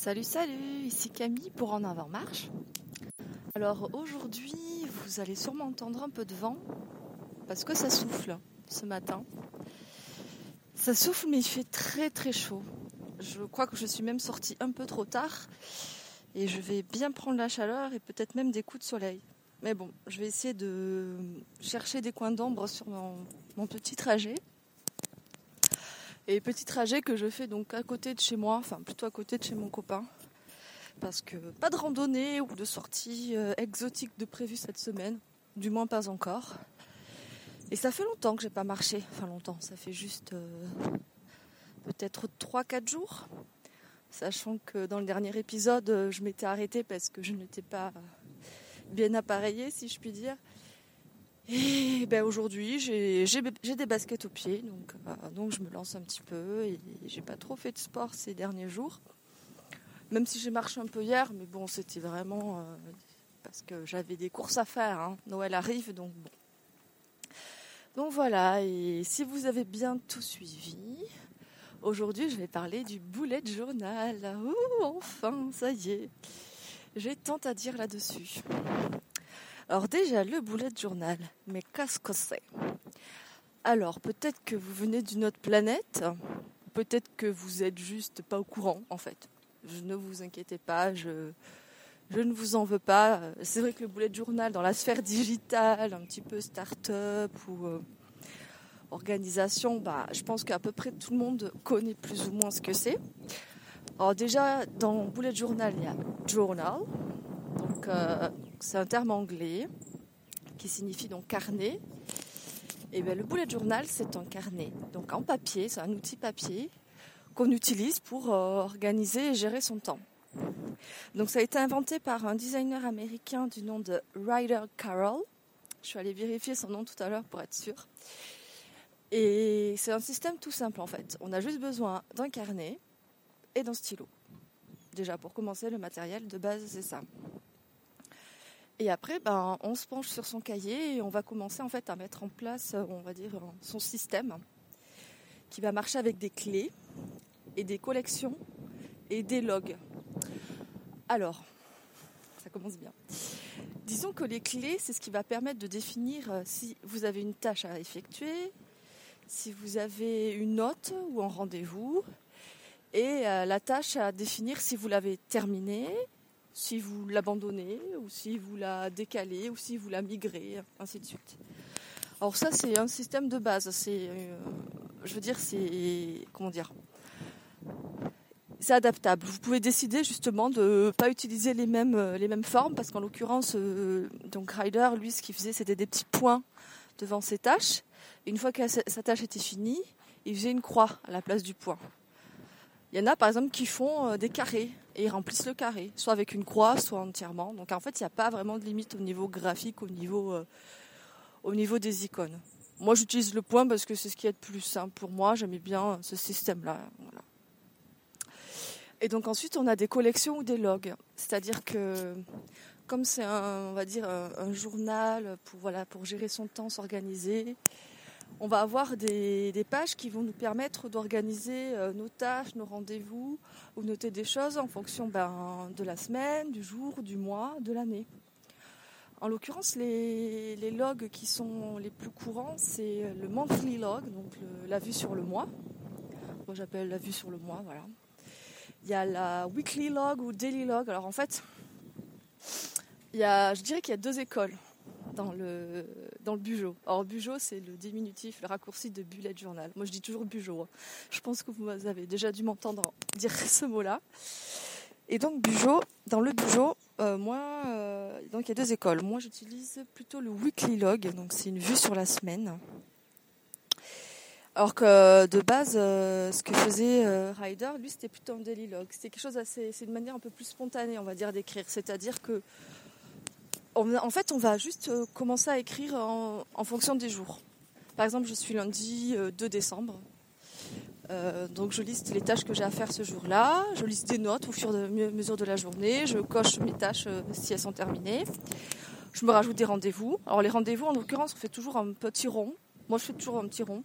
Salut, salut, ici Camille pour En Avant Marche. Alors aujourd'hui, vous allez sûrement entendre un peu de vent parce que ça souffle ce matin. Ça souffle, mais il fait très très chaud. Je crois que je suis même sortie un peu trop tard et je vais bien prendre la chaleur et peut-être même des coups de soleil. Mais bon, je vais essayer de chercher des coins d'ombre sur mon, petit trajet. Et petit trajet que je fais donc à côté de chez moi, enfin plutôt à côté de chez mon copain. Parce que pas de randonnée ou de sortie euh, exotique de prévu cette semaine, du moins pas encore. Et ça fait longtemps que j'ai pas marché, enfin longtemps, ça fait juste euh, peut-être 3-4 jours. Sachant que dans le dernier épisode, euh, je m'étais arrêtée parce que je n'étais pas bien appareillée, si je puis dire. Et ben aujourd'hui, j'ai des baskets aux pieds, donc, euh, donc je me lance un petit peu. Et j'ai pas trop fait de sport ces derniers jours. Même si j'ai marché un peu hier, mais bon, c'était vraiment euh, parce que j'avais des courses à faire. Hein. Noël arrive, donc bon. Donc voilà, et si vous avez bien tout suivi, aujourd'hui je vais parler du bullet journal. Ouh, enfin, ça y est. J'ai tant à dire là-dessus. Alors déjà, le bullet journal, mais qu'est-ce que c'est Alors, peut-être que vous venez d'une autre planète, peut-être que vous êtes juste pas au courant, en fait. Je ne vous inquiétez pas, je, ne vous en veux pas. C'est vrai que le bullet journal dans la sphère digitale, un petit peu start-up ou euh, organisation, bah, je pense qu'à peu près tout le monde connaît plus ou moins ce que c'est. Alors déjà, dans bullet journal, il y a journal, donc euh, c'est un terme anglais qui signifie donc carnet. Et bien, le bullet journal, c'est un carnet, donc en papier, c'est un outil papier qu'on utilise pour euh, organiser et gérer son temps. Donc ça a été inventé par un designer américain du nom de Ryder Carroll. Je suis allée vérifier son nom tout à l'heure pour être sûre. Et c'est un système tout simple en fait. On a juste besoin d'un carnet et d'un stylo. Déjà pour commencer, le matériel de base c'est ça. Et après, ben, on se penche sur son cahier et on va commencer en fait à mettre en place, euh, on va dire, son système qui va marcher avec des clés et des collections et des logs. Alors, ça commence bien. Disons que les clés, c'est ce qui va permettre de définir euh, si vous avez une tâche à effectuer, si vous avez une note ou un rendez-vous, et euh, la tâche à définir si vous l'avez terminée, si vous l'abandonnez, ou si vous la décalez, ou si vous la migrez, ainsi de suite. Alors ça, c'est un système de base. C'est, euh, je veux dire, c'est comment dire c'est adaptable. Vous pouvez décider justement de ne pas utiliser les mêmes, euh, les mêmes formes parce qu'en l'occurrence, euh, donc Ryder, lui, ce qu'il faisait, c'était des petits points devant ses tâches. une fois que sa tâche était finie, il faisait une croix à la place du point. Il y en a par exemple qui font des carrés et ils remplissent le carré, soit avec une croix, soit entièrement. Donc en fait, il n'y a pas vraiment de limite au niveau graphique, au niveau, euh, au niveau des icônes. Moi, j'utilise le point parce que c'est ce qui est le plus simple pour moi. J'aimais bien ce système-là. Et donc ensuite, on a des collections ou des logs. C'est-à-dire que comme c'est un, on va dire un, journal pour voilà pour gérer son temps, s'organiser, on va avoir des, pages qui vont nous permettre d'organiser euh, nos tâches, nos rendez-vous, ou noter des choses en fonction ben, de la semaine, du jour, du mois, de l'année. En l'occurrence, les, logs qui sont les plus courants, c'est le monthly log, donc la vue sur le mois. Moi, j'appelle la vue sur le mois, voilà. Il y a la weekly log ou daily log. Alors en fait, il je dirais qu'il y a deux écoles dans le, dans le Bugeot. Alors Bugeot, c'est le diminutif, le raccourci de bullet journal. Moi, je dis toujours Bugeot. Hein. Je pense que vous avez déjà dû m'entendre dire ce mot-là. Et donc Bugeot, dans le Bugeot, euh, moi, euh, donc il y a deux écoles. Moi, j'utilise plutôt le weekly log, donc c'est une vue sur la semaine. Alors que de base, euh, ce que faisait Ryder, lui, c'était plutôt un daily log. C'était quelque chose assez, c'est une manière un peu plus spontanée, on va dire, d'écrire. C'est-à-dire que en fait, on va juste euh, commencer à écrire en, fonction des jours. Par exemple, je suis lundi 2 euh, décembre. Euh, donc je liste les tâches que j'ai à faire ce jour-là, je liste des notes au fur et à mesure de la journée, je coche mes tâches si elles sont terminées. Je me rajoute des rendez-vous. Alors les rendez-vous, en l'occurrence, on fait toujours un petit rond. Moi, je fais toujours un petit rond.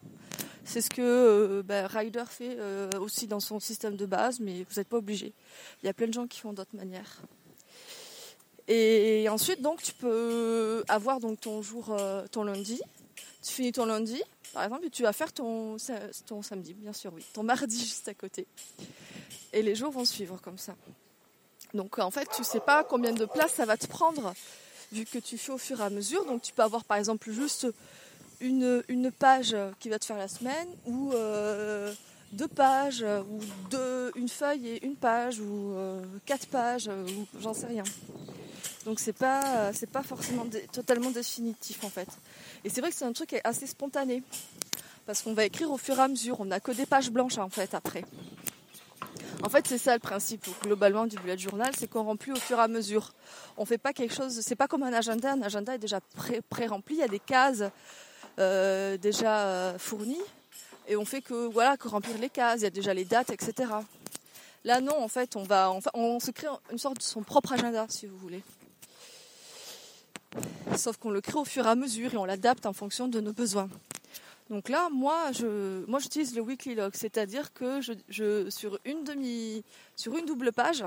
C'est ce que bah, Ryder fait aussi dans son système de base, mais vous n'êtes pas obligé. Il y a plein de gens qui font d'autres manières. Et ensuite, donc, tu peux avoir donc ton jour, euh, ton lundi. Tu finis ton lundi, par exemple, et tu vas faire ton, ton samedi, bien sûr, oui. Ton mardi juste à côté. Et les jours vont suivre comme ça. Donc, en fait, tu sais pas combien de place ça va te prendre, vu que tu fais au fur et à mesure. Donc, tu peux avoir, par exemple, juste une, une page qui va te faire la semaine, ou euh, deux pages, ou deux, une feuille et une page, ou euh, quatre pages, ou j'en sais rien. Donc c'est pas c'est pas forcément totalement définitif en fait. Et c'est vrai que c'est un truc assez spontané parce qu'on va écrire au fur et à mesure. On n'a que des pages blanches en fait après. En fait, c'est ça le principe globalement du bullet journal, c'est qu'on remplit au fur et à mesure. On fait pas quelque chose, c'est pas comme un agenda. Un agenda est déjà pré-rempli, il y a des cases euh, déjà euh, fournies et on fait que voilà que remplir les cases. Il y a déjà les dates, etc. Là non, en fait, on va on se crée une sorte de son propre agenda si vous voulez. Sauf qu'on le crée au fur et à mesure et on l'adapte en fonction de nos besoins. Donc là, moi, je, moi, j'utilise le weekly log, c'est-à-dire que je, sur une demi, sur une double page,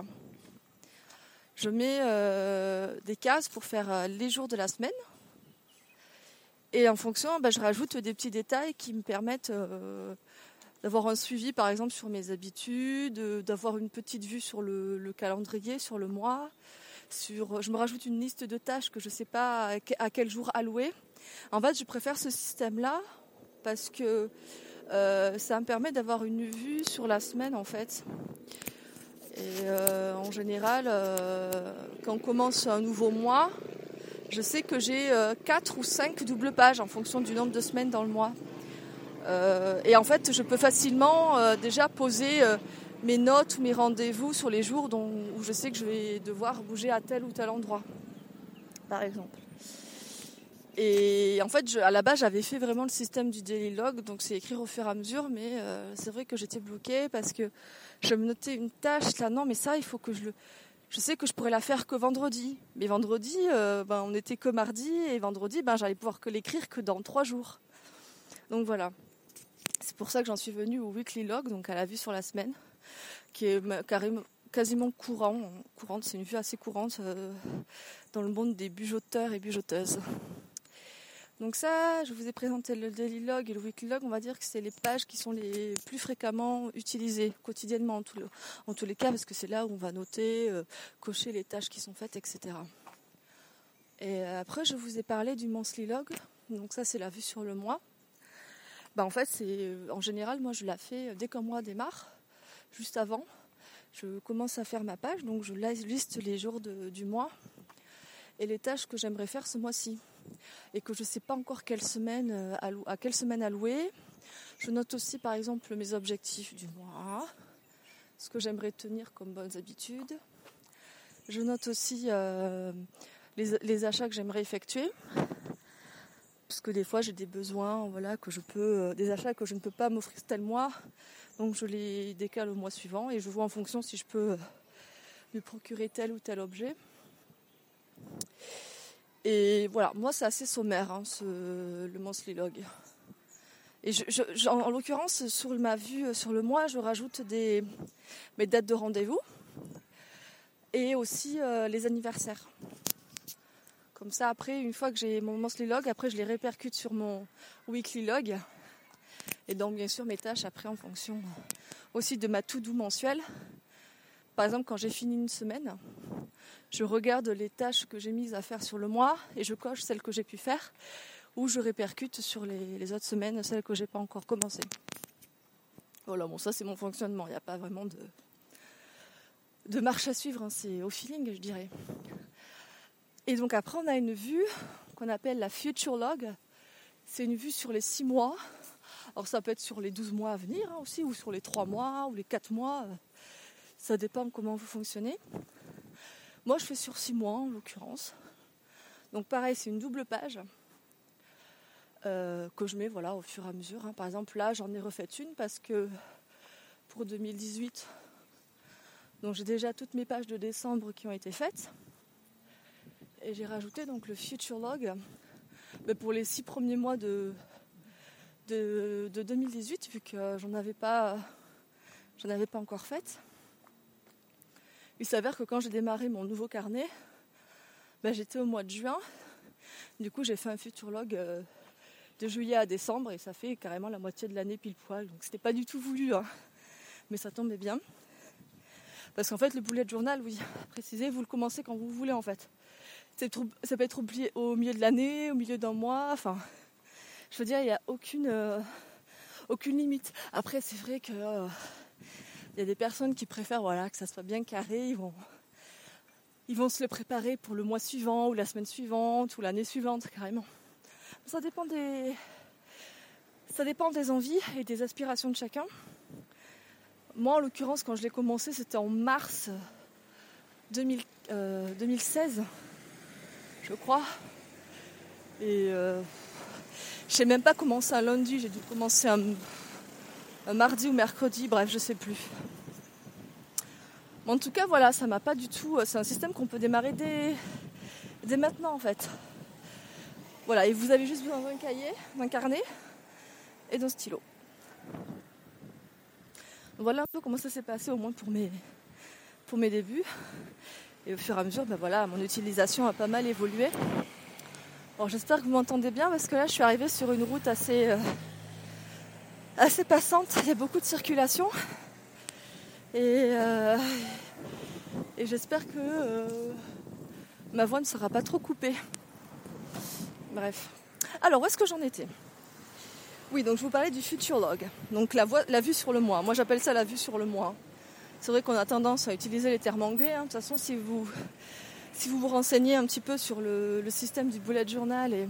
je mets euh, des cases pour faire euh, les jours de la semaine. Et en fonction, bah, je rajoute des petits détails qui me permettent euh, d'avoir un suivi, par exemple, sur mes habitudes, d'avoir une petite vue sur le calendrier, sur le mois, je me rajoute une liste de tâches que je ne sais pas à quel jour allouer. En fait, je préfère ce système-là parce que euh, ça me permet d'avoir une vue sur la semaine en fait. Et euh, en général, euh, quand on commence un nouveau mois, je sais que j'ai 4 ou 5 doubles pages en fonction du nombre de semaines dans le mois. Et en fait, je peux facilement déjà poser mes notes ou mes rendez-vous sur les jours où je sais que je vais devoir bouger à tel ou tel endroit, par exemple. Et en fait, à la base, j'avais fait vraiment le système du daily log, donc c'est écrire au fur et à mesure, mais euh, c'est vrai que j'étais bloquée parce que je me notais une tâche, là, non, mais ça, il faut que je le... Je sais que je pourrais la faire que vendredi, mais vendredi, euh, ben, on était que mardi, et vendredi, ben, j'allais pouvoir que l'écrire que dans trois jours. Donc voilà. C'est pour ça que j'en suis venue au weekly log, donc à la vue sur la semaine qui est quasiment courant, courante, c'est une vue assez courante euh, dans le monde des bujoteurs et bujoteuses. Donc ça, je vous ai présenté le daily log et le weekly log, on va dire que c'est les pages qui sont les plus fréquemment utilisées quotidiennement en, tous les cas, parce que c'est là où on va noter, euh, cocher les tâches qui sont faites, etc. Et après, je vous ai parlé du monthly log, donc ça c'est la vue sur le mois. Bah, en fait, c'est en général, moi je la fais dès qu'un mois démarre juste avant. Je commence à faire ma page, donc je liste les jours du mois et les tâches que j'aimerais faire ce mois-ci. Et que je ne sais pas encore quelle semaine, euh, à quelle semaine allouer. Je note aussi par exemple mes objectifs du mois, ce que j'aimerais tenir comme bonnes habitudes. Je note aussi euh, les, achats que j'aimerais effectuer. Parce que des fois j'ai des besoins, voilà, que je peux, euh, des achats que je ne peux pas m'offrir tel mois. Donc je les décale au mois suivant et je vois en fonction si je peux lui procurer tel ou tel objet. Et voilà, moi c'est assez sommaire hein, le monthly log. Et en, l'occurrence, sur ma vue, sur le mois, je rajoute mes dates de rendez-vous et aussi euh, les anniversaires. Comme ça, après, une fois que j'ai mon monthly log, après je les répercute sur mon weekly log et donc, bien sûr, mes tâches après en fonction aussi de ma to-do mensuelle. Par exemple, quand j'ai fini une semaine, je regarde les tâches que j'ai mises à faire sur le mois et je coche celles que j'ai pu faire ou je répercute sur les, autres semaines celles que j'ai pas encore commencé. Voilà, bon, ça c'est mon fonctionnement. Il n'y a pas vraiment de, de marche à suivre, hein. c'est au feeling, je dirais. Et donc après, on a une vue qu'on appelle la future log. C'est une vue sur les six mois alors ça peut être sur les 12 mois à venir hein, aussi, ou sur les 3 mois, ou les 4 mois. Ça dépend comment vous fonctionnez. Moi, je fais sur 6 mois en l'occurrence. Donc pareil, c'est une double page euh, que je mets voilà, au fur et à mesure. Hein. Par exemple, là, j'en ai refait une parce que pour 2018, donc j'ai déjà toutes mes pages de décembre qui ont été faites. Et j'ai rajouté donc le future log pour les 6 premiers mois de, de, 2018, vu que j'en avais pas, j'en avais pas encore fait. Il s'avère que quand j'ai démarré mon nouveau carnet, ben, j'étais au mois de juin. Du coup, j'ai fait un futurologue euh, de juillet à décembre et ça fait carrément la moitié de l'année pile poil. Donc c'était pas du tout voulu, hein. mais ça tombait bien. Parce qu'en fait, le bullet journal, oui, précisez, vous le commencez quand vous voulez en fait. Ça peut être au milieu de l'année, au milieu d'un mois, enfin, je veux dire, il n'y a aucune, euh, aucune limite. Après, c'est vrai que euh, il y a des personnes qui préfèrent voilà, que ça soit bien carré, ils vont, ils vont se le préparer pour le mois suivant, ou la semaine suivante, ou l'année suivante, carrément. Ça dépend des. Ça dépend des envies et des aspirations de chacun. Moi, en l'occurrence, quand je l'ai commencé, c'était en mars 2016, euh, je crois. Et euh, je sais même pas commencer un lundi, j'ai dû commencer un, mardi ou mercredi, bref, je sais plus. en tout cas, voilà, ça m'a pas du tout. C'est un système qu'on peut démarrer dès, dès maintenant, en fait. Voilà, et vous avez juste besoin d'un cahier, d'un carnet et d'un stylo. Voilà un peu comment ça s'est passé au moins pour mes, pour mes débuts. Et au fur et à mesure, ben voilà, mon utilisation a pas mal évolué. Bon, j'espère que vous m'entendez bien parce que là, je suis arrivée sur une route assez, euh, assez passante. Il y a beaucoup de circulation. Et, euh, et j'espère que euh, ma voix ne sera pas trop coupée. Bref. Alors, où est-ce que j'en étais? Oui, donc je vous parlais du futurologue. Donc la, la vue sur le moi. Moi j'appelle ça la vue sur le moi. C'est vrai qu'on a tendance à utiliser les termes anglais. Hein. De toute façon, si vous, si vous vous renseignez un petit peu sur le, système du bullet journal et,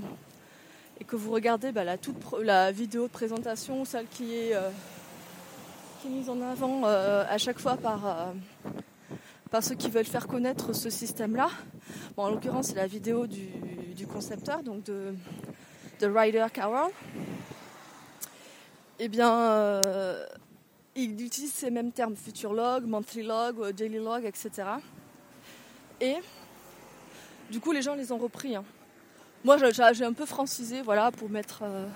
que vous regardez bah, la, toute, la vidéo de présentation, celle qui est, euh, qui est mise en avant euh, à chaque fois par, euh, par ceux qui veulent faire connaître ce système-là. Bon, en l'occurrence, c'est la vidéo du, du, concepteur, donc de, de Ryder Carroll eh bien, euh, il utilise ces mêmes termes, future log, monthly log, euh, daily log, etc. Et du coup, les gens les ont repris. Hein. Moi, j'ai un peu francisé, voilà, pour mettre, euh,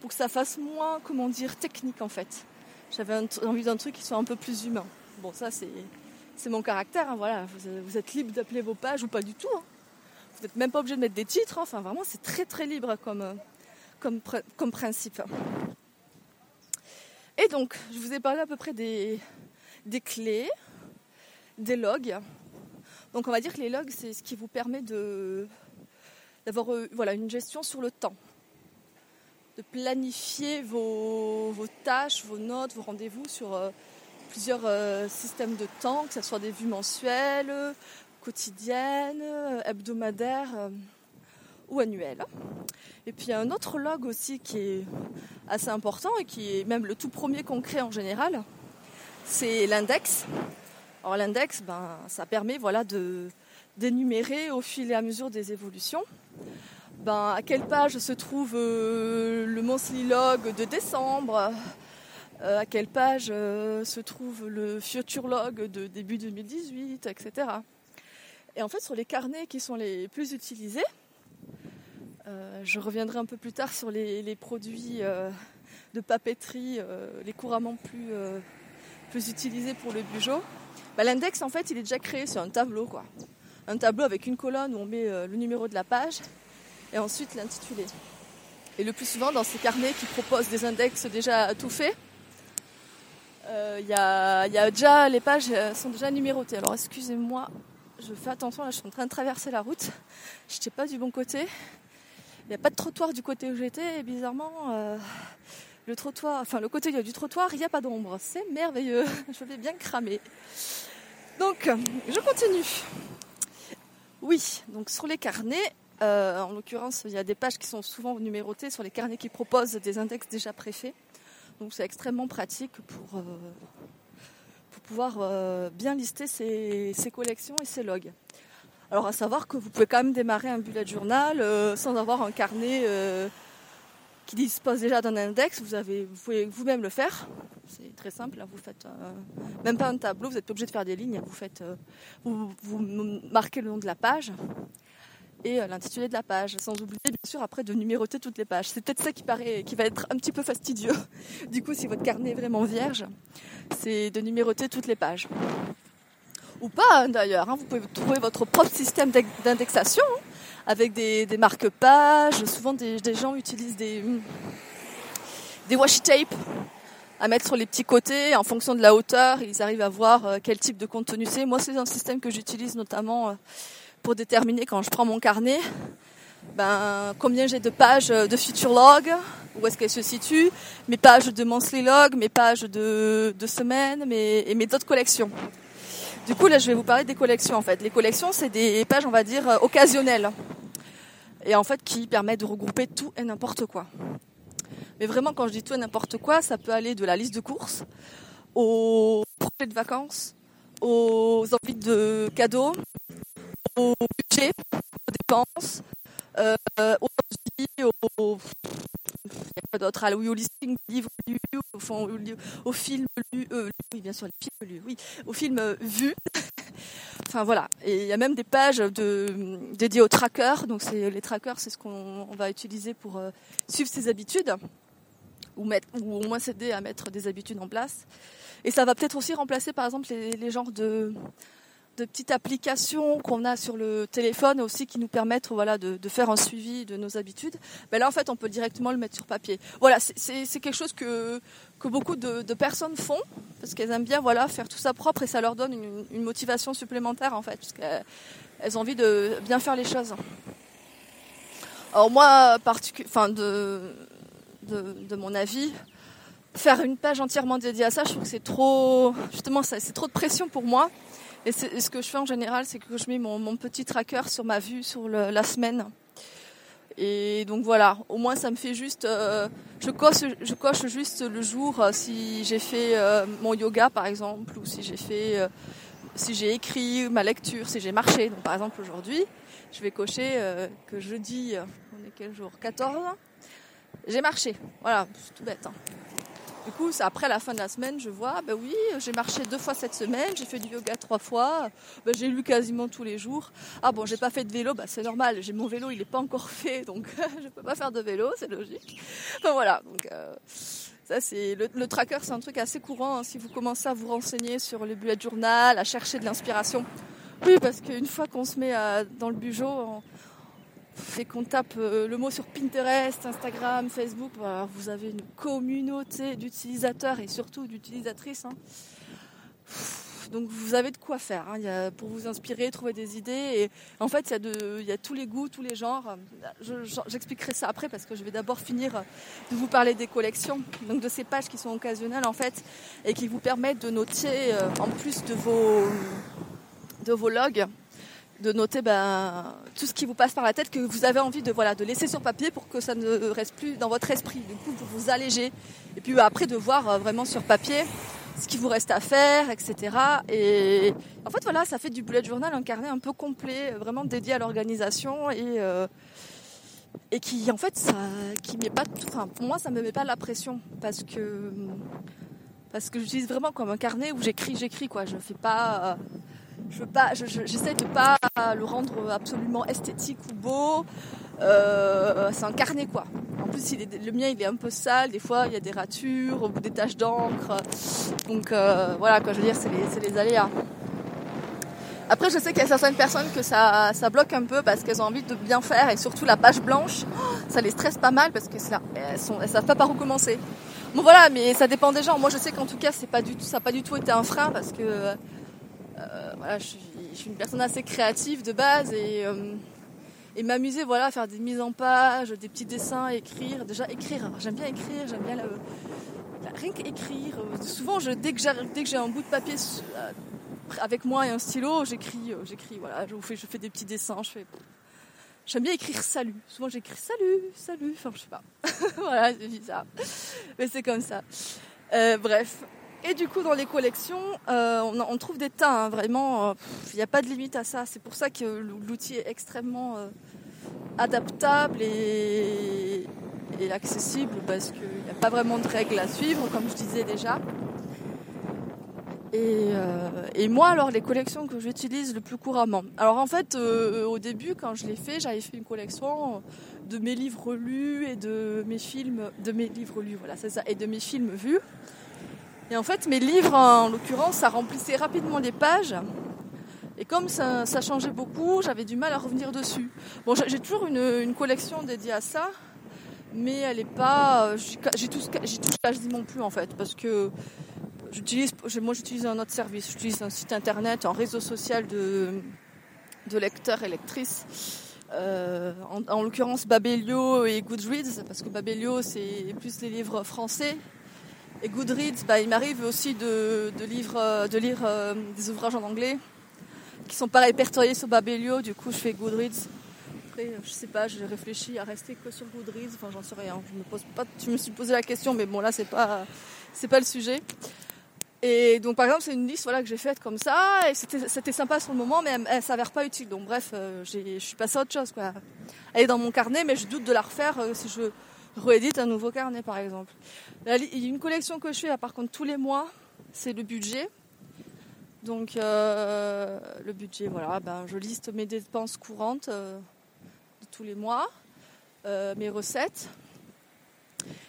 pour que ça fasse moins, comment dire, technique en fait. J'avais envie d'un truc qui soit un peu plus humain. Bon, ça, c'est mon caractère, hein, voilà. Vous, êtes libre d'appeler vos pages ou pas du tout. Hein. Vous n'êtes même pas obligé de mettre des titres. Enfin, vraiment, c'est très très libre comme principe. Et donc, je vous ai parlé à peu près des, clés, des logs. Donc, on va dire que les logs, c'est ce qui vous permet d'avoir euh, voilà, une gestion sur le temps, de planifier vos, vos tâches, vos notes, vos rendez-vous sur euh, plusieurs euh, systèmes de temps, que ce soit des vues mensuelles, quotidiennes, hebdomadaires ou annuelles. Et puis il y a un autre log aussi qui est assez important et qui est même le tout premier qu'on crée en général, c'est l'index. Alors l'index, ben, ça permet voilà, de d'énumérer au fil et à mesure des évolutions ben, à quelle page se trouve euh, le monthly log de décembre, euh, à quelle page euh, se trouve le future log de début 2018, etc. Et en fait, sur les carnets qui sont les plus utilisés, euh, je reviendrai un peu plus tard sur les, produits euh, de papeterie, euh, les couramment plus, utilisés pour le bugeot. Bah, l'index, en fait, il est déjà créé sur un tableau. Quoi. Un tableau avec une colonne où on met le numéro de la page et ensuite l'intitulé. Et le plus souvent, dans ces carnets qui proposent des index déjà tout faits, il y, a, y, a, déjà les pages sont déjà numérotées. Alors excusez-moi, je fais attention, là je suis en train de traverser la route. Je n'étais pas du bon côté. Il n'y a pas de trottoir du côté où j'étais et bizarrement, euh, le trottoir, enfin le côté du trottoir, il n'y a pas d'ombre. C'est merveilleux. Je vais bien cramer. Donc, je continue. Oui, donc sur les carnets, euh, en l'occurrence, il y a des pages qui sont souvent numérotées sur les carnets qui proposent des index déjà préfaits. Donc c'est extrêmement pratique pour, euh, pour pouvoir bien lister ses collections et ses logs. Alors à savoir que vous pouvez quand même démarrer un bullet journal euh, sans avoir un carnet euh, qui dispose déjà d'un index. Vous, avez, vous pouvez vous-même le faire. C'est très simple. Hein. Vous faites même pas un tableau. Vous n'êtes pas obligé de faire des lignes. Vous faites, marquez le nom de la page et l'intitulé de la page, sans oublier bien sûr après de numéroter toutes les pages. C'est peut-être ça qui paraît, qui va être un petit peu fastidieux. Du coup, si votre carnet est vraiment vierge, c'est de numéroter toutes les pages. Ou pas hein, d'ailleurs, hein. vous pouvez trouver votre propre système d'indexation hein, avec des, marque-pages. Souvent, des, gens utilisent des, des washi tape à mettre sur les petits côtés. En fonction de la hauteur, ils arrivent à voir euh, quel type de contenu c'est. Moi, c'est un système que j'utilise notamment euh, pour déterminer quand je prends mon carnet, ben, combien j'ai de pages de future log, où est-ce qu'elles se situent, mes pages de monthly log, mes pages de, semaine, et mes autres collections. Du coup, là, je vais vous parler des collections, en fait. Les collections, c'est des pages, on va dire, euh, occasionnelles. Et en fait, qui permettent de regrouper tout et n'importe quoi. Mais vraiment, quand je dis tout et n'importe quoi, ça peut aller de la liste de courses aux projets de vacances, aux envies de cadeaux, au budget, aux dépenses, euh, aux au au, au, film lu, euh, oui bien sûr films lus, oui, au film euh, vu. enfin voilà, et il y a même des pages dédiées aux trackers. Donc c'est les trackers, c'est ce qu'on va utiliser pour euh, suivre ses habitudes ou mettre ou au moins s'aider à mettre des habitudes en place. Et ça va peut-être aussi remplacer par exemple les genres de de petites applications qu'on a sur le téléphone aussi qui nous permettent voilà, de, faire un suivi de nos habitudes, ben là en fait on peut directement le mettre sur papier. Voilà, c'est quelque chose que, que beaucoup de, personnes font parce qu'elles aiment bien voilà, faire tout ça propre et ça leur donne une, motivation supplémentaire en fait, parce qu'elles ont envie de bien faire les choses. Alors moi, enfin de, de, de mon avis, faire une page entièrement dédiée à ça, je trouve que c'est trop, justement, c'est trop de pression pour moi. Et, ce que je fais en général, c'est que je mets mon, petit tracker sur ma vue sur la semaine. Et donc voilà, au moins ça me fait juste, euh, je coche, juste le jour euh, si j'ai fait euh, mon yoga par exemple, ou si j'ai fait, si j'ai écrit ma lecture, si j'ai marché. Donc par exemple aujourd'hui, je vais cocher que jeudi, on est quel jour? 14 J'ai marché. Voilà, c'est tout bête. Hein. Du coup, après la fin de la semaine, je vois, ben oui, j'ai marché deux fois cette semaine, j'ai fait du yoga trois fois, ben j'ai lu quasiment tous les jours. Ah bon, j'ai pas fait de vélo, ben c'est normal, j'ai mon vélo, il n'est pas encore fait, donc je peux pas faire de vélo, c'est logique. Enfin voilà, donc euh, ça c'est le, tracker, c'est un truc assez courant hein, si vous commencez à vous renseigner sur le bullet journal, à chercher de l'inspiration. Oui, parce qu'une fois qu'on se met dans le bugeot, et qu'on tape euh, le mot sur Pinterest, Instagram, Facebook, vous avez une communauté d'utilisateurs et surtout d'utilisatrices. Hein. Donc vous avez de quoi faire hein. pour vous inspirer, trouver des idées. En fait, il y, a tous les goûts, tous les genres. J'expliquerai ça après parce que je vais d'abord finir de vous parler des collections, donc de ces pages qui sont occasionnelles en fait et qui vous permettent de noter euh, en plus de vos, de vos logs de noter ben, tout ce qui vous passe par la tête, que vous avez envie de, voilà, de laisser sur papier pour que ça ne reste plus dans votre esprit, du coup pour vous alléger. Et puis après de voir euh, vraiment sur papier ce qui vous reste à faire, etc. Et en fait voilà, ça fait du bullet journal, un carnet un peu complet, vraiment dédié à l'organisation et, euh, et qui en fait ça, qui met pas, enfin pour moi ça me met pas la pression parce que parce que j'utilise vraiment comme un carnet où j'écris, j'écris quoi. Je fais pas je veux pas, j'essaie de pas le rendre absolument esthétique ou beau. Euh, c'est un carnet quoi. En plus, le mien il est un peu sale, des fois il y a des ratures des taches d'encre. Donc euh, voilà, quoi, je veux dire, c'est les, aléas. Après, je sais qu'il y a certaines personnes que ça, ça bloque un peu parce qu'elles ont envie de bien faire et surtout la page blanche, ça les stresse pas mal parce que elles, sont, savent pas par où commencer. Bon voilà, mais ça dépend des gens. Moi, je sais qu'en tout cas, c'est pas du tout, ça n'a pas du tout été un frein parce que voilà, je suis, une personne assez créative de base et, euh, et m'amuser voilà, à faire des mises en page, des petits dessins, écrire. Déjà écrire, j'aime bien écrire, j'aime bien rien qu'écrire. Souvent, je, dès que j'ai un bout de papier euh, avec moi et un stylo, j'écris, j'écris, voilà, je fais, je fais des petits dessins, je fais. J'aime bien écrire salut. Souvent j'écris salut, salut. Enfin, je sais pas. voilà, c'est bizarre. Mais c'est comme ça. bref. Et du coup, dans les collections, euh, on, trouve des tas, hein, vraiment. Il euh, n'y a pas de limite à ça. C'est pour ça que l'outil est extrêmement euh, adaptable et, accessible parce qu'il n'y a pas vraiment de règles à suivre, comme je disais déjà. Et, moi, alors, les collections que j'utilise le plus couramment. Alors, en fait, au début, quand je l'ai fait, j'avais fait une collection de mes livres lus et de mes films, de mes livres lus, voilà, c'est ça, et de mes films vus. Et en fait, mes livres, en l'occurrence, ça remplissait rapidement les pages. Et comme ça, changeait beaucoup, j'avais du mal à revenir dessus. Bon, j'ai toujours une, collection dédiée à ça, mais elle est pas. J'y touche, touche quasiment plus en fait, parce que j'utilise, moi j'utilise un autre service. J'utilise un site internet, un réseau social de, de lecteurs et lectrices. Euh, en, l'occurrence Babelio et Goodreads, parce que Babelio c'est plus les livres français et Goodreads, bah, il m'arrive aussi de, de, de lire euh, des ouvrages en anglais qui sont pas répertoriés sur Babelio. Du coup, je fais Goodreads. Après, je sais pas, j'ai réfléchi à rester que sur Goodreads. Enfin, j'en sais rien. Je me pose pas. Tu me suis posé la question, mais bon, là, c'est pas, c'est pas le sujet. Et donc, par exemple, c'est une liste voilà, que j'ai faite comme ça, et c'était sympa sur le moment, mais elle, ne s'avère pas utile. Donc, bref, euh, je suis passée à autre chose. Quoi. Elle est dans mon carnet, mais je doute de la refaire euh, si je réédite un nouveau carnet, par exemple. a une collection que je fais, par contre, tous les mois, c'est le budget. Donc, euh, le budget, voilà, ben, je liste mes dépenses courantes de tous les mois, mes recettes.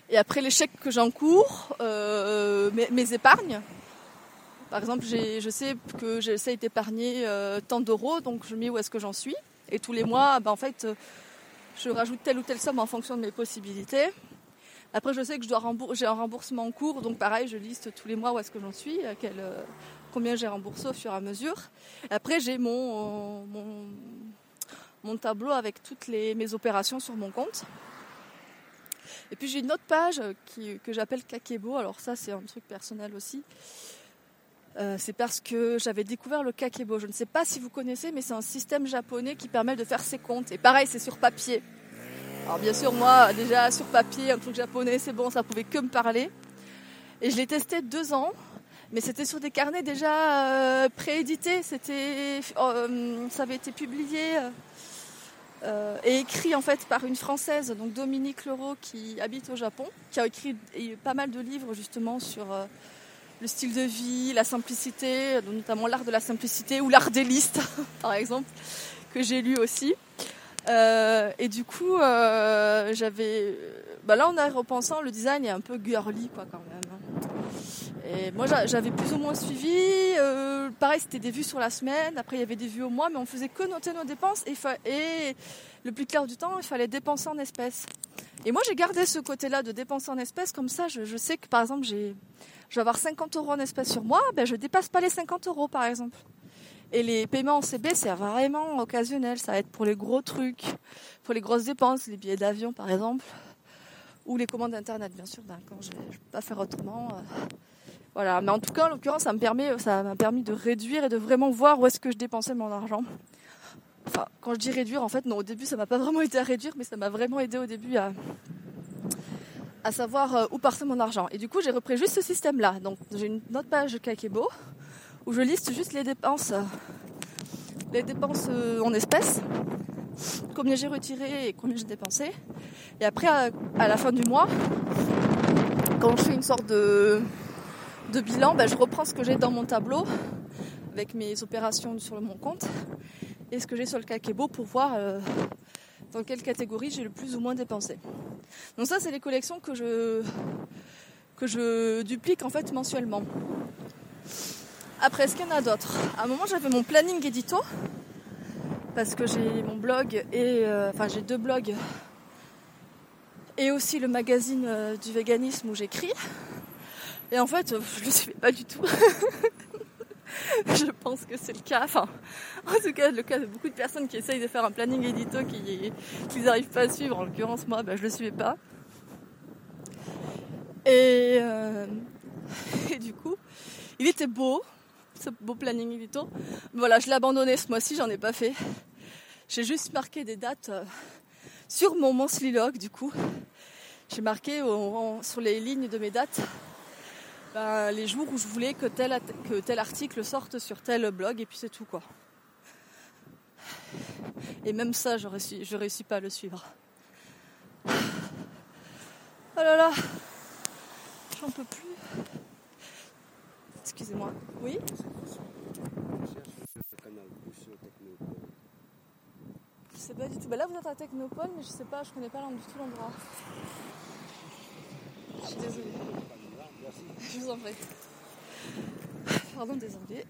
Et après chèques que j'encours, mes, épargnes, par exemple, je sais que j'essaye d'épargner euh, tant d'euros, donc je mets où est-ce que j'en suis. Et tous les mois, ben, en fait, euh, je rajoute telle ou telle somme en fonction de mes possibilités. Après, je sais que j'ai un remboursement en cours, donc pareil, je liste tous les mois où est-ce que j'en suis, euh, combien j'ai remboursé au fur et à mesure. Après, j'ai mon, mon, tableau avec toutes les, mes opérations sur mon compte. Et puis j'ai une autre page que j'appelle Kakebo. Alors ça, c'est un truc personnel aussi. Euh, c'est parce que j'avais découvert le kakebo. Je ne sais pas si vous connaissez, mais c'est un système japonais qui permet de faire ses comptes. Et pareil, c'est sur papier. Alors bien sûr, moi, déjà sur papier, un truc japonais, c'est bon, ça pouvait que me parler. Et je l'ai testé deux ans, mais c'était sur des carnets déjà euh, préédités. C'était, euh, ça avait été publié et écrit en fait par une française, donc Dominique Leroux, qui habite au Japon, qui a écrit pas mal de livres justement sur le style de vie, la simplicité, notamment l'art de la simplicité ou l'art des listes, par exemple, que j'ai lu aussi. Euh, et du coup, euh, j'avais. Bah là, en repensant, le design est un peu girly, quoi, quand même. Et moi, j'avais plus ou moins suivi. Euh, pareil, c'était des vues sur la semaine. Après, il y avait des vues au mois, mais on faisait que noter nos dépenses. Et, et le plus clair du temps, il fallait dépenser en espèces. Et moi, j'ai gardé ce côté-là de dépenser en espèces. Comme ça, je, sais que, par exemple, j'ai je vais avoir 50 euros en espèces sur moi, ben je dépasse pas les 50 euros par exemple. Et les paiements en CB, c'est vraiment occasionnel. Ça va être pour les gros trucs, pour les grosses dépenses, les billets d'avion par exemple, ou les commandes internet bien sûr. Ben, quand je ne peux pas faire autrement. Euh, voilà. Mais en tout cas, en l'occurrence, ça me permet, ça m'a permis de réduire et de vraiment voir où est-ce que je dépensais mon argent. Enfin, quand je dis réduire, en fait, non, au début, ça m'a pas vraiment aidé à réduire, mais ça m'a vraiment aidé au début à, à savoir euh, où partait mon argent. Et du coup, j'ai repris juste ce système-là. Donc, j'ai une autre page Kakebo où je liste juste les dépenses, les dépenses euh, en espèces, combien j'ai retiré et combien j'ai dépensé. Et après, à, la fin du mois, quand je fais une sorte de, de bilan, ben, je reprends ce que j'ai dans mon tableau avec mes opérations sur mon compte et ce que j'ai sur le Kakebo pour voir euh, dans quelle catégorie j'ai le plus ou moins dépensé. Donc ça, c'est les collections que je, que je duplique en fait mensuellement. Après, est-ce qu'il y en a d'autres? À un moment, j'avais mon planning édito parce que j'ai mon blog et euh, enfin j'ai deux blogs et aussi le magazine euh, du véganisme où j'écris. Et en fait, je ne le suivais pas du tout. je pense que c'est le cas. Enfin, en tout cas, le cas de beaucoup de personnes qui essayent de faire un planning édito qui qu'ils n'arrivent pas à suivre. En l'occurrence, moi, bah, je le suivais pas. Et, euh, et, du coup, il était beau, ce beau planning édito. Voilà, je l'ai abandonné ce mois-ci, j'en ai pas fait. J'ai juste marqué des dates euh, sur mon log, du coup. J'ai marqué sur les lignes de mes dates ben, les jours où je voulais que tel, que tel article sorte sur tel blog et puis c'est tout quoi. Et même ça, je réussis, je pas à le suivre. Oh là là, j'en peux plus. excusez-moi. Oui? Je sais pas du tout. Bah là vous êtes à Technopole, mais je sais pas, je connais pas du tout l'endroit. Je suis désolée. Je vous en prie. Pardon, désolée.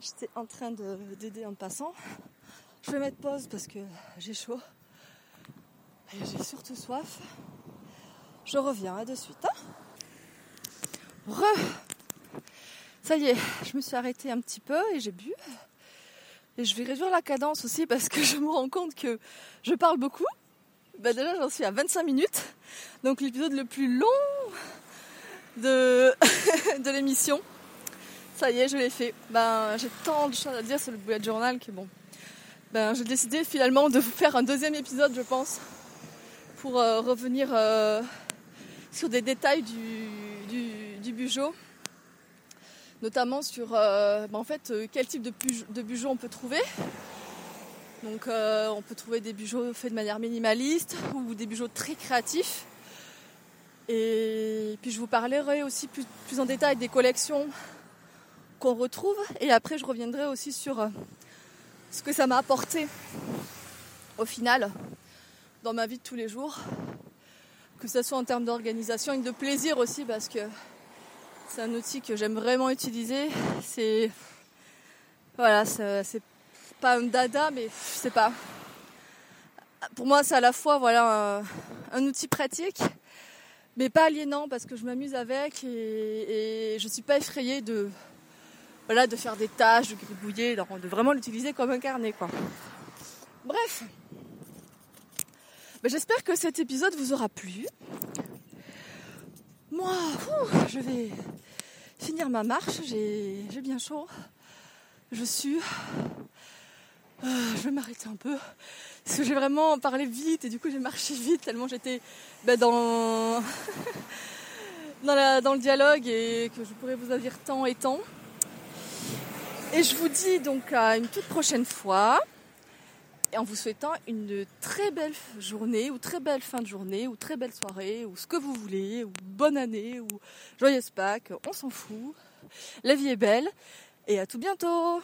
J'étais en train d'aider un passant. Je vais mettre pause parce que j'ai chaud. Et j'ai surtout soif. Je reviens à de suite. Hein. Re Ça y est, je me suis arrêtée un petit peu et j'ai bu. Et je vais réduire la cadence aussi parce que je me rends compte que je parle beaucoup. Ben déjà, j'en suis à 25 minutes. Donc l'épisode le plus long de, l'émission. Ça y est, je l'ai fait. Ben, j'ai tant de choses à dire sur le bullet journal que bon. Ben, j'ai décidé finalement de vous faire un deuxième épisode, je pense, pour euh, revenir euh, sur des détails du, du, bugeot, notamment sur euh, ben, en fait quel type de, de bugeot on peut trouver. Donc, on peut trouver des bugeots faits de manière minimaliste ou des bugeots très créatifs. Et puis je vous parlerai aussi plus, en détail des collections qu'on retrouve. Et après, je reviendrai aussi sur euh, ce que ça m'a apporté au final dans ma vie de tous les jours. Que ce soit en termes d'organisation et de plaisir aussi, parce que c'est un outil que j'aime vraiment utiliser. C'est. Voilà, c'est pas un dada, mais je sais pas. Pour moi, c'est à la fois voilà, un outil pratique mais pas aliénant parce que je m'amuse avec et, et je suis pas effrayée de voilà de faire des tâches, de gribouiller, de vraiment l'utiliser comme un carnet quoi. Bref, ben, j'espère que cet épisode vous aura plu. Moi, je vais finir ma marche, j'ai bien chaud, je suis, euh, je vais m'arrêter un peu parce que j'ai vraiment parlé vite et du coup j'ai marché vite tellement j'étais dans, dans, dans, le dialogue et que je pourrais vous en dire tant et tant. Et je vous dis donc à une toute prochaine fois et en vous souhaitant une très belle journée ou très belle fin de journée ou très belle soirée ou ce que vous voulez ou bonne année ou joyeuse Pâques, on s'en fout. La vie est belle et à tout bientôt